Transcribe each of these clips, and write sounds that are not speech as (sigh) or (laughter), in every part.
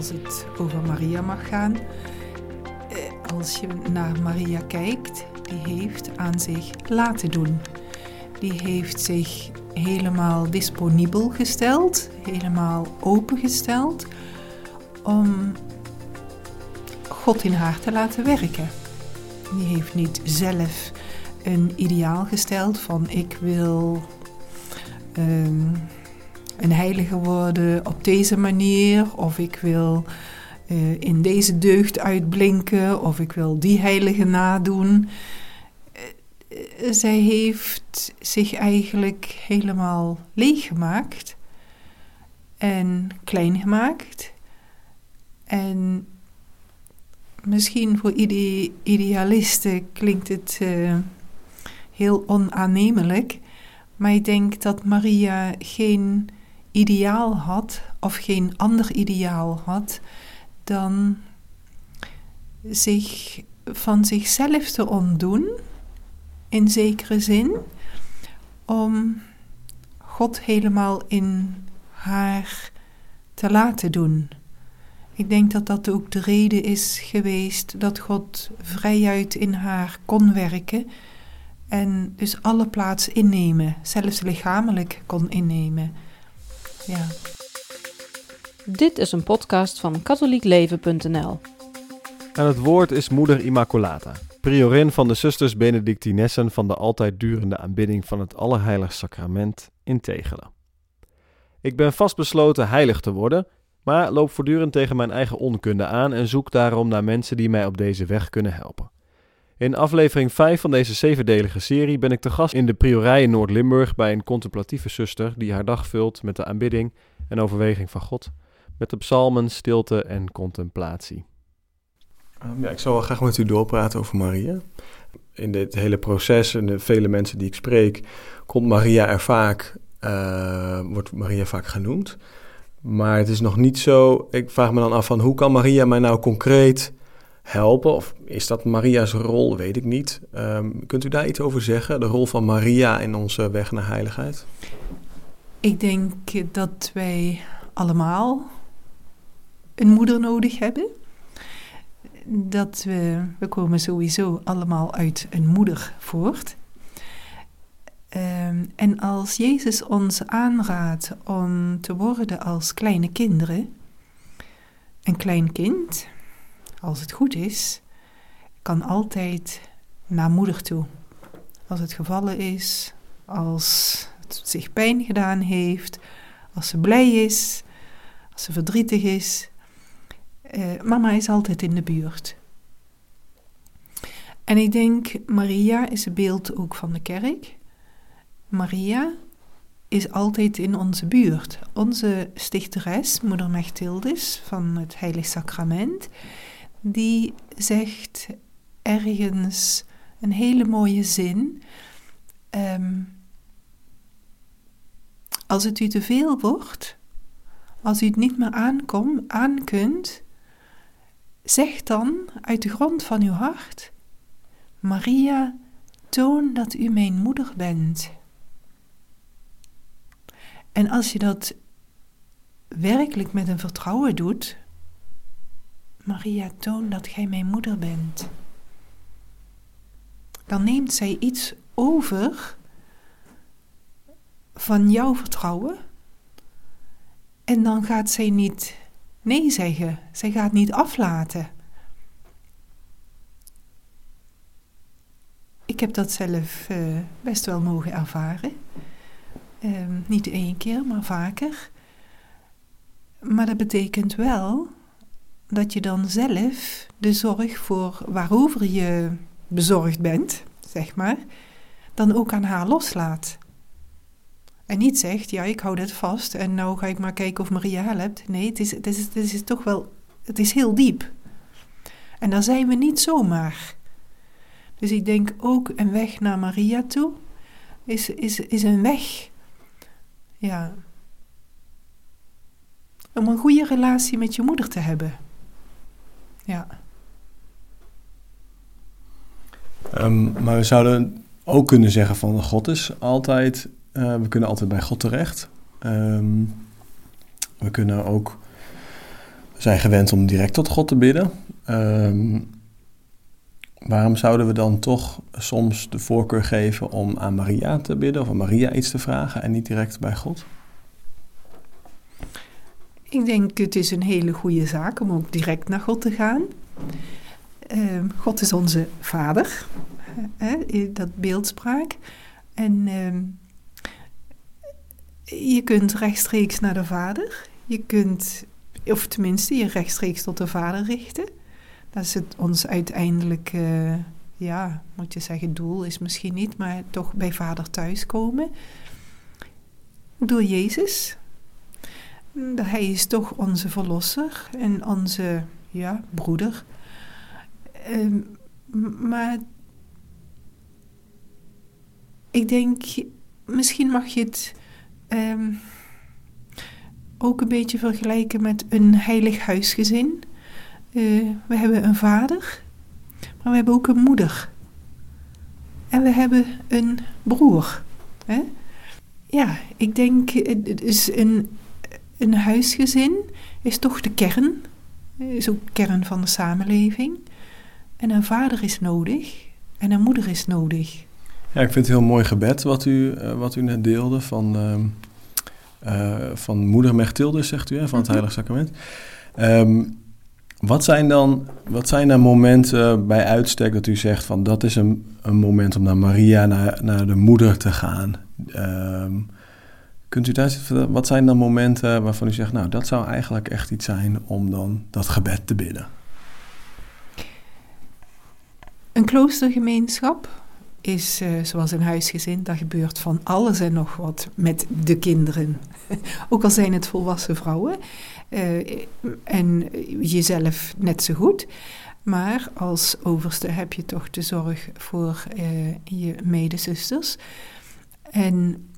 als het over Maria mag gaan. Eh, als je naar Maria kijkt, die heeft aan zich laten doen. Die heeft zich helemaal disponibel gesteld, helemaal opengesteld om God in haar te laten werken. Die heeft niet zelf een ideaal gesteld van ik wil um, een heilige worden op deze manier of ik wil uh, in deze deugd uitblinken of ik wil die heilige nadoen. Uh, zij heeft zich eigenlijk helemaal leeg gemaakt en klein gemaakt en misschien voor ide idealisten klinkt het heel onaannemelijk, maar ik denk dat Maria geen ideaal had of geen ander ideaal had dan zich van zichzelf te ontdoen, in zekere zin, om God helemaal in haar te laten doen. Ik denk dat dat ook de reden is geweest dat God vrijuit in haar kon werken en dus alle plaats innemen, zelfs lichamelijk kon innemen. Ja. Dit is een podcast van katholiekleven.nl. En het woord is moeder Immaculata, priorin van de zusters Benedictinessen van de altijd durende aanbidding van het Allerheilig Sacrament in Tegelen. Ik ben vastbesloten heilig te worden maar loop voortdurend tegen mijn eigen onkunde aan en zoek daarom naar mensen die mij op deze weg kunnen helpen. In aflevering 5 van deze zevendelige serie ben ik te gast in de priorij in Noord-Limburg bij een contemplatieve zuster die haar dag vult met de aanbidding en overweging van God, met de psalmen, stilte en contemplatie. Um, ja, ik zou wel graag met u doorpraten over Maria. In dit hele proces en de vele mensen die ik spreek, komt Maria er vaak, uh, wordt Maria vaak genoemd. Maar het is nog niet zo. Ik vraag me dan af van hoe kan Maria mij nou concreet helpen? Of is dat Maria's rol? Weet ik niet. Um, kunt u daar iets over zeggen? De rol van Maria in onze weg naar heiligheid? Ik denk dat wij allemaal een moeder nodig hebben. Dat we, we komen sowieso allemaal uit een moeder voort. Um, en als Jezus ons aanraadt om te worden als kleine kinderen, een klein kind, als het goed is, kan altijd naar moeder toe. Als het gevallen is, als het zich pijn gedaan heeft, als ze blij is, als ze verdrietig is. Uh, mama is altijd in de buurt. En ik denk, Maria is een beeld ook van de kerk. Maria is altijd in onze buurt. Onze stichteres, moeder Mechtildis van het Heilig Sacrament, die zegt ergens een hele mooie zin. Um, als het u te veel wordt, als u het niet meer aankom, aan kunt, zeg dan uit de grond van uw hart: Maria, toon dat u mijn moeder bent. En als je dat werkelijk met een vertrouwen doet, Maria, toon dat gij mijn moeder bent. Dan neemt zij iets over van jouw vertrouwen. En dan gaat zij niet nee zeggen. Zij gaat niet aflaten. Ik heb dat zelf uh, best wel mogen ervaren. Um, niet één keer, maar vaker. Maar dat betekent wel dat je dan zelf de zorg voor waarover je bezorgd bent, zeg maar, dan ook aan haar loslaat. En niet zegt, ja, ik hou dit vast en nou ga ik maar kijken of Maria helpt. Nee, het is, het is, het is toch wel, het is heel diep. En daar zijn we niet zomaar. Dus ik denk ook een weg naar Maria toe is, is, is een weg ja. Om een goede relatie met je moeder te hebben. Ja. Um, maar we zouden ook kunnen zeggen van God is altijd, uh, we kunnen altijd bij God terecht. Um, we kunnen ook zijn gewend om direct tot God te bidden. Ehm, waarom zouden we dan toch soms de voorkeur geven om aan Maria te bidden of aan Maria iets te vragen en niet direct bij God? Ik denk het is een hele goede zaak om ook direct naar God te gaan. Ehm, God is onze vader, dat beeldspraak. En ehm, je kunt rechtstreeks naar de vader. Je kunt, of tenminste, je rechtstreeks tot de vader richten. Dat is het ons uiteindelijk, ja, moet je zeggen, doel is misschien niet, maar toch bij vader thuiskomen. Door Jezus. Hij is toch onze verlosser en onze ja, broeder. Ehm, maar ik denk, misschien mag je het um, ook een beetje vergelijken met een heilig huisgezin. Uh, we hebben een vader, maar we hebben ook een moeder. En we hebben een broer. Hè? Ja, ik denk, het is een, een huisgezin is toch de kern. Is ook de kern van de samenleving. En een vader is nodig en een moeder is nodig. Ja, ik vind het heel mooi gebed wat u, uh, wat u net deelde van, uh, van moeder Mechtilde, zegt u, hè, van het mhm. Heilige Sacrament. Um, wat zijn dan wat zijn dan momenten bij uitstek dat u zegt van dat is een, een moment om naar Maria, naar, naar de moeder te gaan? Um, kunt u daar wat zijn dan momenten waarvan u zegt, nou dat zou eigenlijk echt iets zijn om dan dat gebed te bidden? Een kloostergemeenschap is uh, zoals een huisgezin, daar gebeurt van alles en nog wat met de kinderen. (laughs) Ook al zijn het volwassen vrouwen uh, en jezelf net zo goed. Maar als overste heb je toch de zorg voor uh, je medezusters. En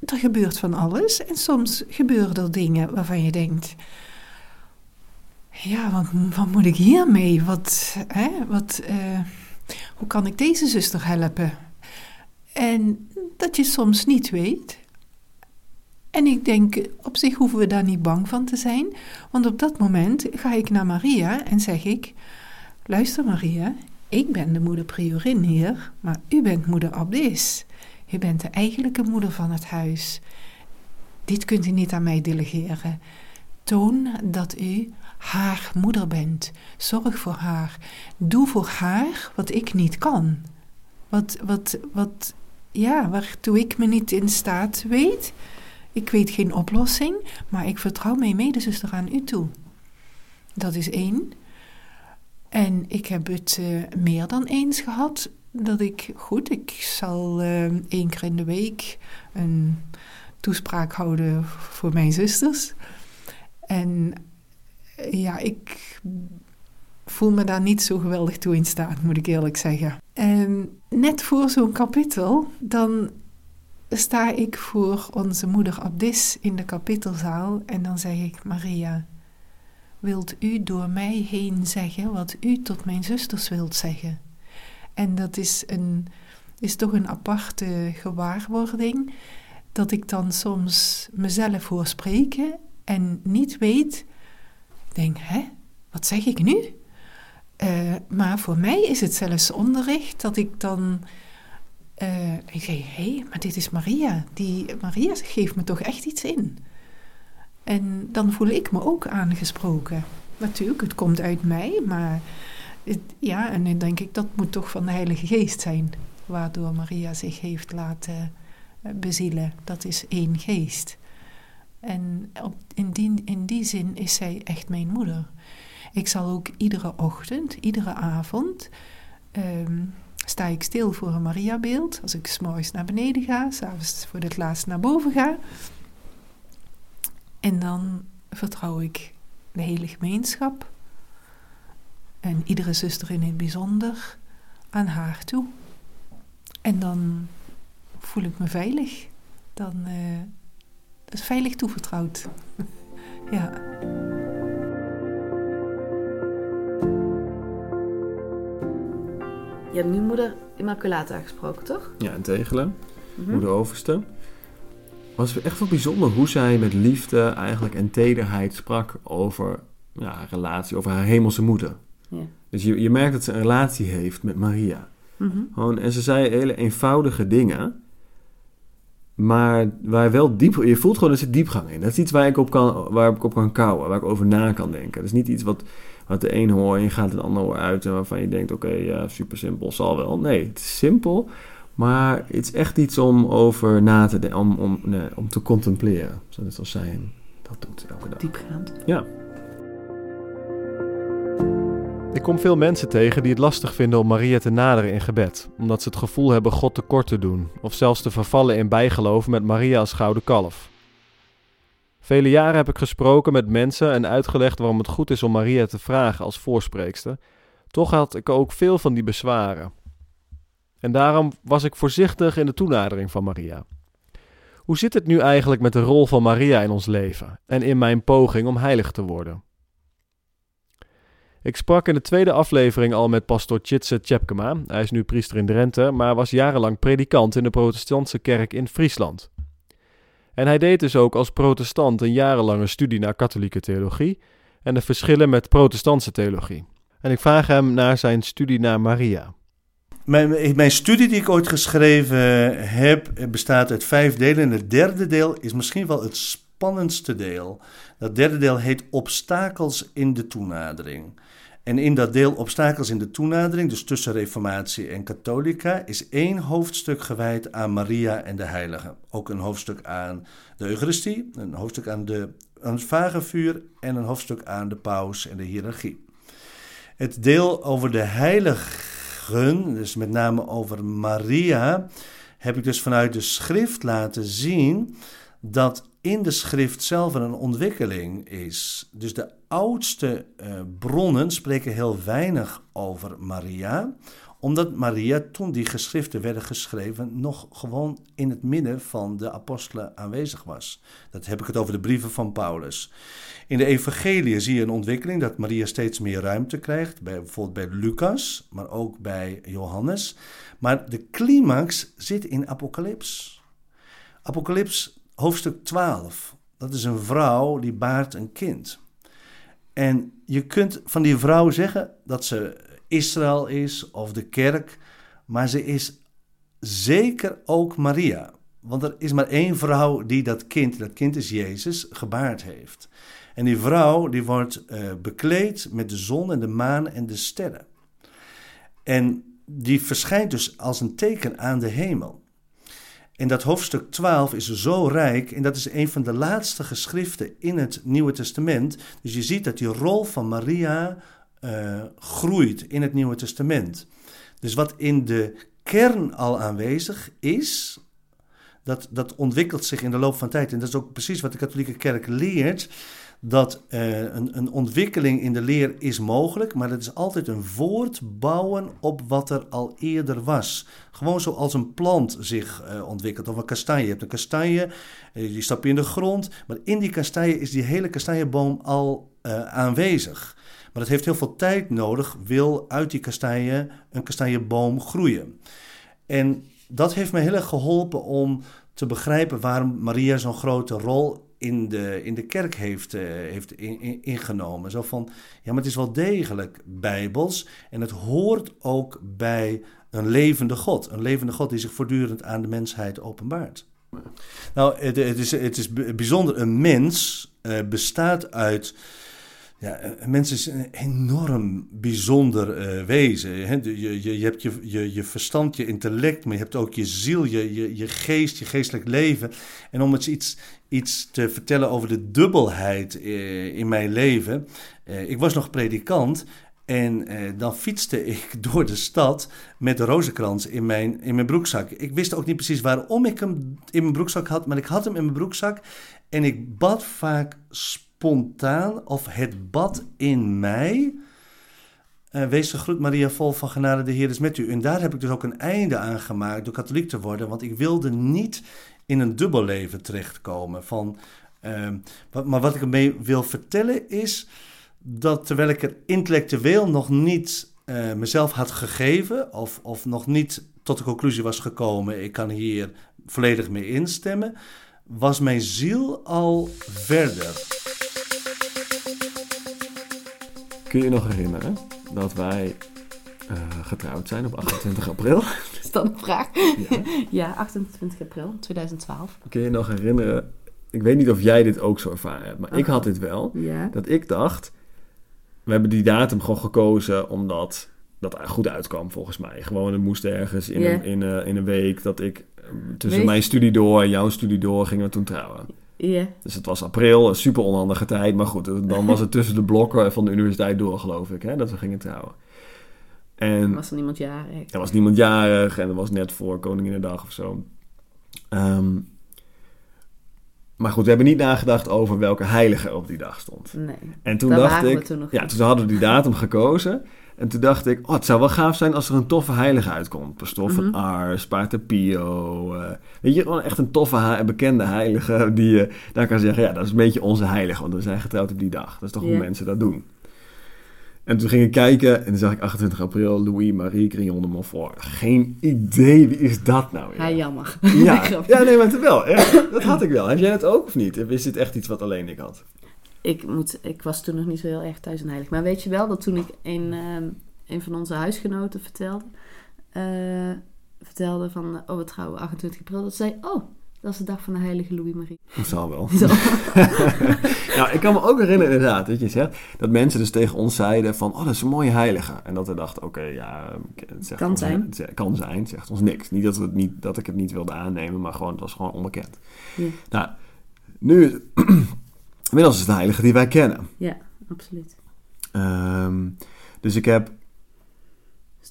er gebeurt van alles. En soms gebeuren er dingen waarvan je denkt: ja, wat, wat moet ik hiermee? Wat, hè, wat, uh, hoe kan ik deze zuster helpen? En dat je soms niet weet. En ik denk, op zich hoeven we daar niet bang van te zijn. Want op dat moment ga ik naar Maria en zeg ik: Luister, Maria, ik ben de moeder priorin hier, maar u bent moeder abdis. U bent de eigenlijke moeder van het huis. Dit kunt u niet aan mij delegeren. Toon dat u haar moeder bent. Zorg voor haar. Doe voor haar wat ik niet kan. Wat, wat, wat, ja, waartoe ik me niet in staat weet. Ik weet geen oplossing, maar ik vertrouw mijn medezuster aan u toe. Dat is één. En ik heb het uh, meer dan eens gehad dat ik, goed, ik zal uh, één keer in de week een toespraak houden voor mijn zusters. En ja, ik voel me daar niet zo geweldig toe in staat, moet ik eerlijk zeggen. En net voor zo'n kapitel, dan sta ik voor onze moeder Abdis in de kapitelzaal en dan zeg ik: Maria, wilt u door mij heen zeggen wat u tot mijn zusters wilt zeggen? En dat is, een, is toch een aparte gewaarwording, dat ik dan soms mezelf hoor spreken en niet weet denk, hè, wat zeg ik nu? Uh, maar voor mij is het zelfs onderricht dat ik dan. Uh, ik zeg, hé, hey, maar dit is Maria. Die, Maria geeft me toch echt iets in. En dan voel ik me ook aangesproken. Natuurlijk, het komt uit mij, maar ja, en dan denk ik dat moet toch van de Heilige Geest zijn, waardoor Maria zich heeft laten eh, bezielen. Dat is één geest. En in, die, in die zin is zij echt mijn moeder. Ik zal ook iedere ochtend, iedere avond, um, sta ik stil voor een Mariabeeld. Als ik s'morgens naar beneden ga, s'avonds voor het laatst naar boven ga. En dan vertrouw ik de hele gemeenschap en iedere zuster in het bijzonder aan haar toe. En dan voel ik me veilig. Dan, uh, is veilig toevertrouwd. (laughs) ja. Je hebt nu moeder Immaculata gesproken, toch? Ja, in Tegelen. Mhm. Moeder Overste. Was echt wel bijzonder hoe zij met liefde eigenlijk en tederheid sprak over ja, relatie over haar hemelse moeder. Ja. Dus je, je merkt dat ze een relatie heeft met Maria. Mhm. Gewoon, en ze zei hele eenvoudige dingen. Maar waar wel diep... Je voelt gewoon, er zit diepgang in. Dat is iets waar ik op kan, waar ik op kan kouwen. Waar ik over na kan denken. Dat is niet iets wat, wat de een hoor in gaat en de ander hoor uit. En waarvan je denkt, oké, ja, super simpel, zal wel. Nee, het is simpel. Maar het is echt iets om over na te denken. Om, om, nee, om te contempleren. Zo net als zij dat doet elke dag. Diepgaand. Ja. Ik kom veel mensen tegen die het lastig vinden om Maria te naderen in gebed, omdat ze het gevoel hebben God tekort te doen, of zelfs te vervallen in bijgeloof met Maria als gouden kalf. Vele jaren heb ik gesproken met mensen en uitgelegd waarom het goed is om Maria te vragen als voorspreekster. Toch had ik ook veel van die bezwaren. En daarom was ik voorzichtig in de toenadering van Maria. Hoe zit het nu eigenlijk met de rol van Maria in ons leven en in mijn poging om heilig te worden? Ik sprak in de tweede aflevering al met pastor Tjitse Tjepkema. Hij is nu priester in Drenthe, maar was jarenlang predikant in de protestantse kerk in Friesland. En hij deed dus ook als protestant een jarenlange studie naar katholieke theologie en de verschillen met protestantse theologie. En ik vraag hem naar zijn studie naar Maria. Mijn, mijn studie die ik ooit geschreven heb, bestaat uit vijf delen. En het derde deel is misschien wel het spannendste deel. Dat derde deel heet Obstakels in de toenadering. En in dat deel Obstakels in de toenadering, dus tussen Reformatie en Katholica, is één hoofdstuk gewijd aan Maria en de Heiligen. Ook een hoofdstuk aan de Eucharistie, een hoofdstuk aan, de, aan het vagevuur en een hoofdstuk aan de paus en de hiërarchie. Het deel over de heiligen, dus met name over Maria, heb ik dus vanuit de schrift laten zien dat in de schrift zelf een ontwikkeling is. Dus de oudste uh, bronnen spreken heel weinig over Maria, omdat Maria, toen die geschriften werden geschreven, nog gewoon in het midden van de apostelen aanwezig was. Dat heb ik het over de brieven van Paulus. In de evangelie zie je een ontwikkeling dat Maria steeds meer ruimte krijgt, bij, bijvoorbeeld bij Lucas, maar ook bij Johannes. Maar de climax zit in Apocalyps. Apocalyps hoofdstuk 12. Dat is een vrouw die baart een kind. En je kunt van die vrouw zeggen dat ze Israël is of de kerk, maar ze is zeker ook Maria. Want er is maar één vrouw die dat kind, dat kind is Jezus, gebaard heeft. En die vrouw die wordt uh, bekleed met de zon en de maan en de sterren. En die verschijnt dus als een teken aan de hemel. En dat hoofdstuk 12 is zo rijk en dat is een van de laatste geschriften in het Nieuwe Testament. Dus je ziet dat die rol van Maria uh, groeit in het Nieuwe Testament. Dus wat in de kern al aanwezig is, dat, dat ontwikkelt zich in de loop van tijd. En dat is ook precies wat de katholieke kerk leert dat uh, een, een ontwikkeling in de leer is mogelijk, maar het is altijd een voortbouwen op wat er al eerder was. Gewoon zoals een plant zich uh, ontwikkelt, of een kastanje. Je hebt een kastanje, uh, die stap je in de grond, maar in die kastanje is die hele kastanjeboom al aanwezig. Maar het heeft heel veel tijd nodig, wil uit die kastanje een kastanjeboom groeien. En dat heeft me heel erg geholpen om te begrijpen waarom Maria zo'n grote rol in de, in de kerk heeft, uh, heeft in, in, ingenomen. Zo van, ja, maar het is wel degelijk bijbels en het hoort ook bij een levende God. Een levende God die zich voortdurend aan de mensheid openbaart. Nou, het, het is, het is bijzonder. Een mens uh, bestaat uit ja, een mens is een enorm bijzonder uh, wezen. Hè? Je, je, je hebt je, je, je verstand, je intellect, maar je hebt ook je ziel, je, je, je geest, je geestelijk leven. En om eens iets, iets te vertellen over de dubbelheid uh, in mijn leven. Uh, ik was nog predikant en dan fietste (laughs) ik door de stad met de rozenkrans in mijn, in mijn broekzak. Ik wist ook niet precies waarom ik hem in mijn broekzak had, maar ik had hem in mijn broekzak. En ik bad vaak spontaan of het bad in mij. Wees gegroet Maria, vol van genade, de Heer is met u. En daar heb ik dus ook een einde aan gemaakt door katholiek te worden, want ik wilde niet in een dubbelleven terechtkomen. Van, uh, maar wat ik ermee wil vertellen is dat terwijl ik er intellectueel nog niet uh, mezelf had gegeven, of, of nog niet tot de conclusie was gekomen, ik kan hier volledig mee instemmen, was mijn ziel al verder. kun je nog herinneren dat wij eh, getrouwd zijn op 28 april? (laughs) Is dat een vraag? Ja. (laughs) Ja, 28 april 2012. Kun je je nog herinneren? Ik weet niet of jij dit ook zo ervaren hebt, maar ik Oh. had dit wel. Ja. Dat ik dacht, we hebben die datum gewoon gekozen omdat dat goed uitkwam volgens mij. Gewoon, het moest ergens in, een, in, een, in een week dat ik eh, tussen mijn studie door en jouw studie door gingen we toen trouwen. Ja. Dus het was april, een super onhandige tijd. Maar goed, dan was het tussen de blokken van de universiteit door, geloof ik, hè, dat we gingen trouwen. En Was er niemand jarig? er was niemand jarig en dat was net voor Koninginnedag of zo. Ehm, maar goed, we hebben niet nagedacht over welke heilige op die dag stond. Nee. En toen Daar dacht ik, toen nog ja, toen hadden we die datum gekozen. En toen dacht ik, oh, het zou wel gaaf zijn als er een toffe heilige uitkomt. Pastoor van. Ars, Pater Pio. eh, weet je, gewoon echt een toffe, bekende heilige die je daar kan zeggen, ja, dat is een beetje onze heilige, want we zijn getrouwd op die dag. Dat is toch hoe mensen dat doen. En toen ging ik kijken en toen zag ik 28 april, Louis Marie Grignon de Montfort. Geen idee, wie is dat nou? (laughs) Ja, (laughs) jammer. Ja, nee, maar het wel. Echt, dat had ik wel. Heb jij dat ook of niet? Is dit echt iets wat alleen ik had? Ik, moet, ik was toen nog niet zo heel erg thuis en heilig. Maar weet je wel dat toen ik een, ehm, een van onze huisgenoten vertelde, eh, vertelde van, oh we trouwen 28 april, dat ze zei, oh, dat is de dag van de heilige Louis Marie. (laughs) Dat zal wel. (laughs) Zo. (laughs) nou, ik kan me ook herinneren inderdaad, dat je zegt, dat mensen dus tegen ons zeiden van, oh, dat is een mooie heilige. En dat we dachten, oké, ja, het zegt Kan ons- zijn. het zegt- kan zijn, het zegt ons niks. Niet dat, we het niet dat ik het niet wilde aannemen, maar gewoon, het was gewoon onbekend. Ja. Nou, nu, (clears throat) inmiddels is het de heilige die wij kennen. ja, absoluut. Ehm, dus ik heb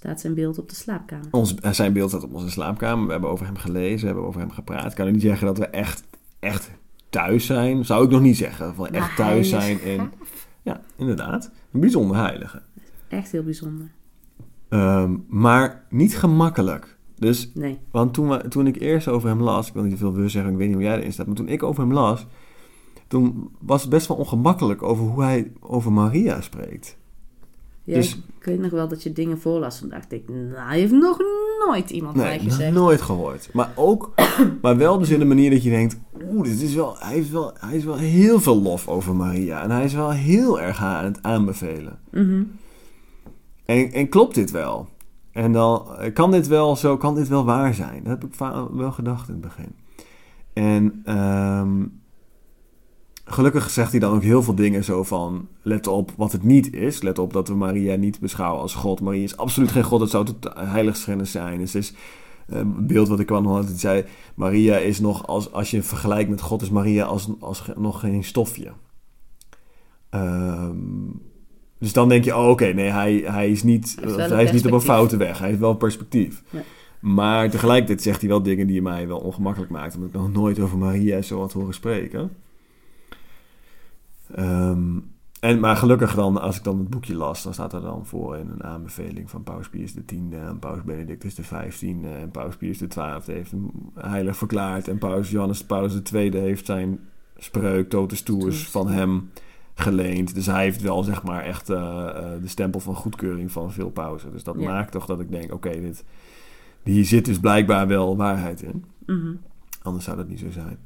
Staat zijn beeld op de slaapkamer. Ons, eh, zijn beeld staat op onze slaapkamer. We hebben over hem gelezen, we hebben over hem gepraat. Ik kan niet zeggen dat we echt, echt thuis zijn. Zou ik nog niet zeggen. Van echt thuis zijn. Ja, inderdaad. Een bijzonder heilige. Echt heel bijzonder. Ehm, maar niet gemakkelijk. Dus, Nee. want toen, we, toen ik eerst over hem las... Ik wil niet te veel zeggen, ik weet niet hoe jij erin staat. Maar toen ik over hem las... Toen was het best wel ongemakkelijk over hoe hij over Maria spreekt. Ja, Dus- ik weet nog wel dat je dingen voorlas. Toen dacht ik, nou, hij heeft nog nooit iemand mij Nee, nog gezegd. nooit gehoord. Maar ook, (coughs) maar wel dus in de manier dat je denkt, oeh, dit is wel, hij, heeft wel, hij is wel heel veel lof over Maria. En hij is wel heel erg haar aan het aanbevelen. Mhm. En, en klopt dit wel? En dan eh, kan dit wel zo, kan dit wel waar zijn? Dat heb ik wel gedacht in het begin. En ehm, gelukkig zegt hij dan ook heel veel dingen zo van, let op wat het niet is. Let op dat we Maria niet beschouwen als God. Maria is absoluut geen God, het zou het heiligschennis zijn. Dus het is eh, een beeld wat ik kwam had, die zei, Maria is nog, als, als je vergelijkt met God, is Maria als, als nog geen stofje. Ehm, dus dan denk je, oh oké, nee, hij, hij is niet, Hij hij is niet op een foute weg. Hij heeft wel perspectief. Ja. Maar tegelijkertijd zegt hij wel dingen die mij wel ongemakkelijk maakten. Omdat ik nog nooit over Maria zo had horen spreken. Ehm, en, maar gelukkig dan, als ik dan het boekje las, dan staat er dan voor in een aanbeveling van Paus Pius X en Paus Benedictus XV en Paus Pius XII heeft hem heilig verklaard en Paus Johannes Paulus II heeft zijn spreuk Totus Tuus, van hem geleend. Dus hij heeft wel zeg maar echt eh, eh, de stempel van goedkeuring van veel pauzen. Dus dat Ja. maakt toch dat ik denk, oké, dit hier zit dus blijkbaar wel waarheid in. Mhm. Anders zou dat niet zo zijn.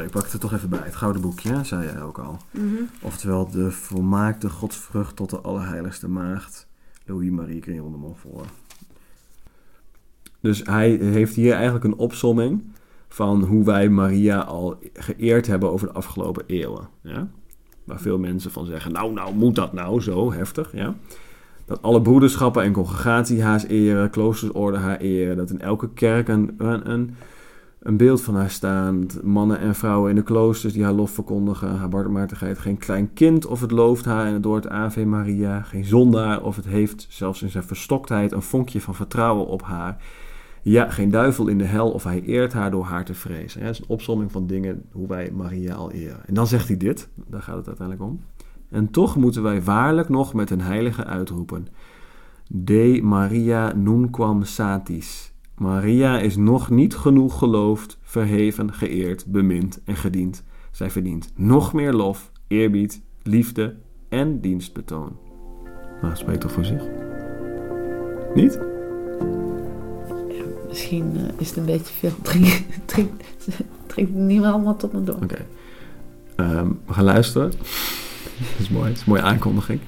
Ik pak het er toch even bij. Het gouden boekje, zei jij ook al. Mhm. Oftewel de volmaakte godsvrucht tot de allerheiligste maagd. Louis-Marie Grignon de Montfort. Dus hij heeft hier eigenlijk een opsomming van hoe wij Maria al geëerd hebben over de afgelopen eeuwen. Ja? Waar veel mensen van zeggen, nou, nou, moet dat nou zo heftig? Ja? Dat alle broederschappen en congregatie haar eren, kloosterorde haar eren. Dat in elke kerk een, een, een, een beeld van haar staat. Mannen en vrouwen in de kloosters die haar lof verkondigen. Haar barmhartigheid. Geen klein kind of het looft haar en door het Ave Maria. Geen zondaar of het heeft zelfs in zijn verstoktheid een vonkje van vertrouwen op haar. Ja, geen duivel in de hel of hij eert haar door haar te vrezen. Dat is een opsomming van dingen hoe wij Maria al eren. En dan zegt hij dit, daar gaat het uiteindelijk om. En toch moeten wij waarlijk nog met een heilige uitroepen. De Maria nunquam satis. Maria is nog niet genoeg geloofd, verheven, geëerd, bemind en gediend. Zij verdient nog meer lof, eerbied, liefde en dienstbetoon. Nou, spreekt toch voor zich? Niet? Misschien eh, is het een beetje veel. (laughs) Drink, drink, drink niet meer allemaal tot me door. Oké. Ehm, we gaan luisteren Dat is mooi. Dat is een mooie aankondiging.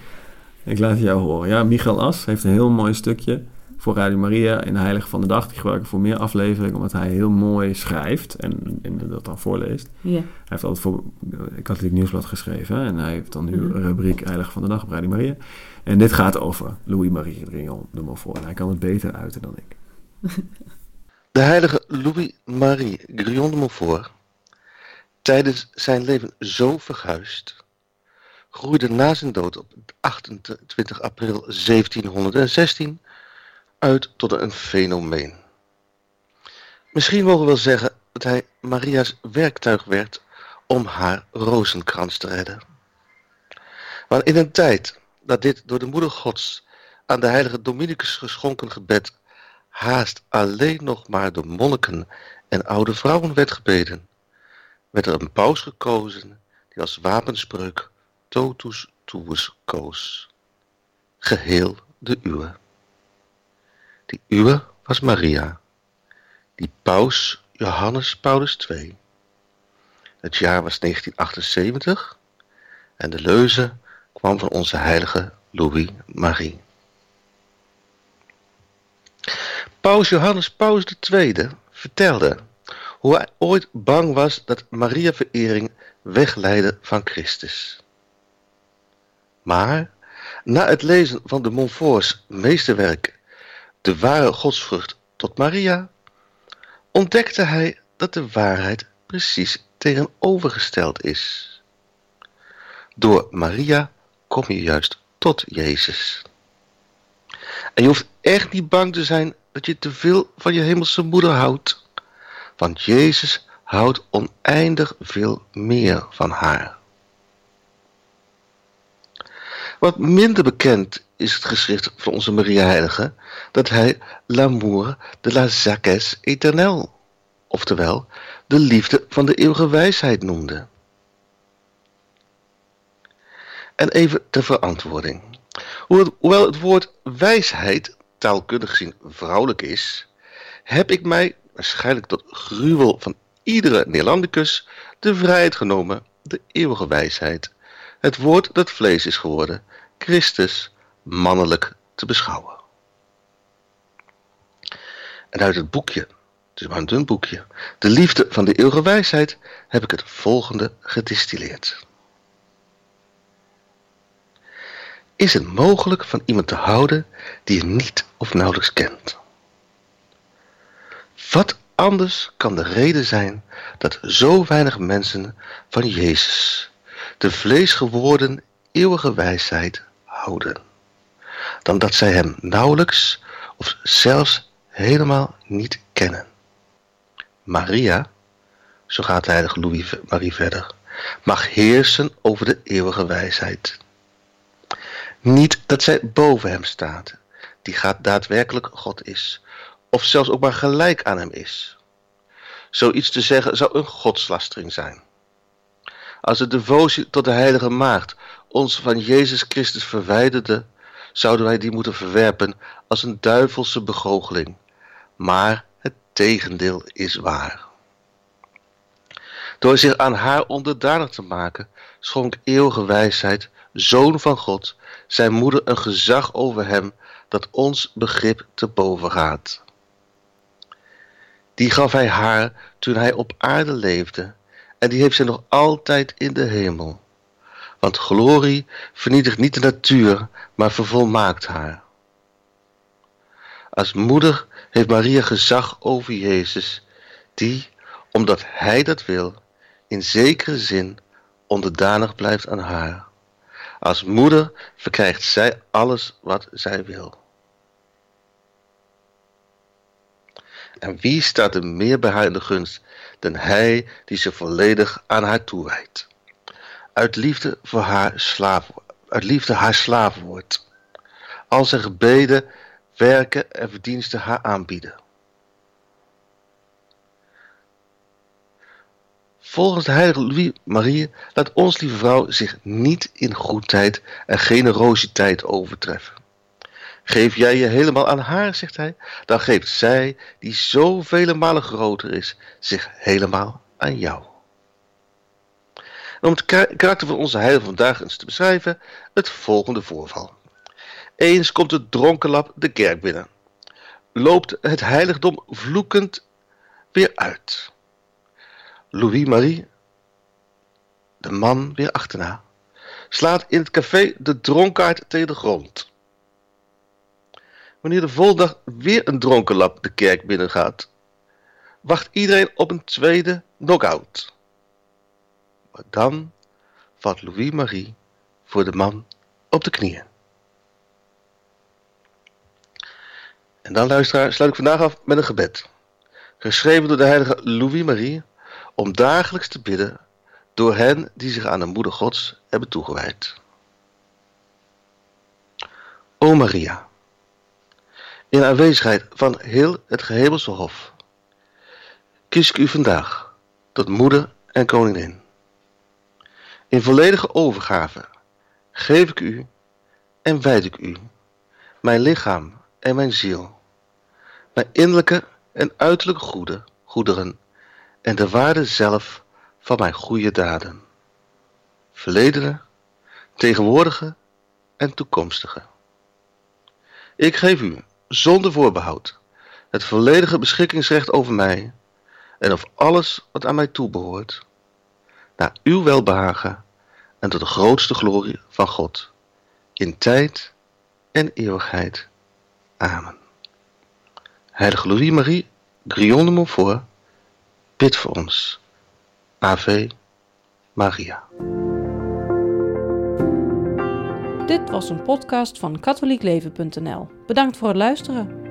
Ik laat het jou horen. Ja, Michael As heeft een heel mooi stukje voor Radio Maria in de Heilige van de Dag. Die gebruik ik voor meer afleveringen, omdat hij heel mooi schrijft en, en dat dan voorleest. Ja. Hij heeft altijd voor het Katholiek Nieuwsblad geschreven. En hij heeft dan nu Mhm. een rubriek Heilige van de Dag op Radio Maria. En dit gaat over Louis-Marie Grignon de Montfort. En hij kan het beter uiten dan ik. (laughs) De heilige Louis-Marie Grignon de Montfort, tijdens zijn leven zo verguisd, groeide na zijn dood op 28 april 1716 uit tot een fenomeen. Misschien mogen we wel zeggen dat hij Maria's werktuig werd om haar rozenkrans te redden. Maar in een tijd dat dit door de moeder gods aan de heilige Dominicus geschonken gebed haast alleen nog maar door monniken en oude vrouwen werd gebeden, werd er een paus gekozen die als wapenspreuk totus tuus koos. Geheel de uwe. Die uwe was Maria, die paus Johannes Paulus II. Het jaar was 1978 en de leuze kwam van onze heilige Louis-Marie. Paus Johannes Paulus II vertelde hoe hij ooit bang was dat Maria-verering wegleidde van Christus. Maar na het lezen van de Montfort's meesterwerk De ware godsvrucht tot Maria, ontdekte hij dat de waarheid precies tegenovergesteld is. Door Maria kom je juist tot Jezus. En je hoeft echt niet bang te zijn dat je te veel van je hemelse moeder houdt. Want Jezus houdt oneindig veel meer van haar. Wat minder bekend is het geschrift van onze Maria Heilige dat hij l'amour de la sagesse éternelle, oftewel de liefde van de eeuwige wijsheid noemde. En even ter verantwoording. Hoewel het woord wijsheid taalkundig gezien vrouwelijk is, heb ik mij, waarschijnlijk tot gruwel van iedere Nederlandicus, de vrijheid genomen de eeuwige wijsheid, het woord dat vlees is geworden, Christus, mannelijk te beschouwen. En uit het boekje, het is maar een dun boekje, de liefde van de eeuwige wijsheid, heb ik het volgende gedistilleerd. Is het mogelijk van iemand te houden die je niet of nauwelijks kent? Wat anders kan de reden zijn dat zo weinig mensen van Jezus, de vleesgeworden eeuwige wijsheid, houden, dan dat zij hem nauwelijks of zelfs helemaal niet kennen? Maria, zo gaat de heilige Louis Marie verder, mag heersen over de eeuwige wijsheid. Niet dat zij boven hem staat, die gaat daadwerkelijk God is, of zelfs ook maar gelijk aan hem is. Zoiets te zeggen zou een godslastering zijn. Als de devotie tot de heilige maagd ons van Jezus Christus verwijderde, zouden wij die moeten verwerpen als een duivelse begoocheling. Maar het tegendeel is waar. Door zich aan haar onderdanig te maken, schonk eeuwige wijsheid, zoon van God, zijn moeder een gezag over hem dat ons begrip te boven gaat. Die gaf hij haar toen hij op aarde leefde, en die heeft zij nog altijd in de hemel. Want glorie vernietigt niet de natuur, maar vervolmaakt haar. Als moeder heeft Maria gezag over Jezus, die, omdat hij dat wil, in zekere zin onderdanig blijft aan haar. Als moeder verkrijgt zij alles wat zij wil. En wie staat er meer bij haar in de gunst dan hij die ze volledig aan haar toewijdt? Uit liefde voor haar slaaf, uit liefde haar slaaf wordt. Al zijn gebeden, werken en verdiensten haar aanbieden. Volgens de heilige Louis Marie laat ons lieve vrouw zich niet in goedheid en generositeit overtreffen. Geef jij je helemaal aan haar, zegt hij, dan geeft zij, die zoveel malen groter is, zich helemaal aan jou. En om het karakter van onze heilige vandaag eens te beschrijven, het volgende voorval. Eens komt de dronkenlap de kerk binnen. Loopt het heiligdom vloekend weer uit. Louis-Marie, de man weer achterna, slaat in het café de dronkaard tegen de grond. Wanneer de volgende weer een dronkenlap de kerk binnengaat, wacht iedereen op een tweede knock-out. Dan valt Louis-Marie voor de man op de knieën. En dan, luisteraar, sluit ik vandaag af met een gebed. Geschreven door de heilige Louis-Marie, om dagelijks te bidden door hen die zich aan de moeder Gods hebben toegewijd. O Maria, in aanwezigheid van heel het gehemelse hof, kies ik u vandaag tot moeder en koningin. In volledige overgave geef ik u en wijd ik u mijn lichaam en mijn ziel, mijn innerlijke en uiterlijke goede, goederen en de waarde zelf van mijn goede daden. Verledene, tegenwoordige en toekomstige. Ik geef u, zonder voorbehoud, het volledige beschikkingsrecht over mij en of alles wat aan mij toebehoort, naar uw welbehagen en tot de grootste glorie van God, in tijd en eeuwigheid. Amen. Heilige Louis-Marie, Grion de Montfort, bid voor ons. Ave Maria. Dit was een podcast van katholiekleven.nl. Bedankt voor het luisteren.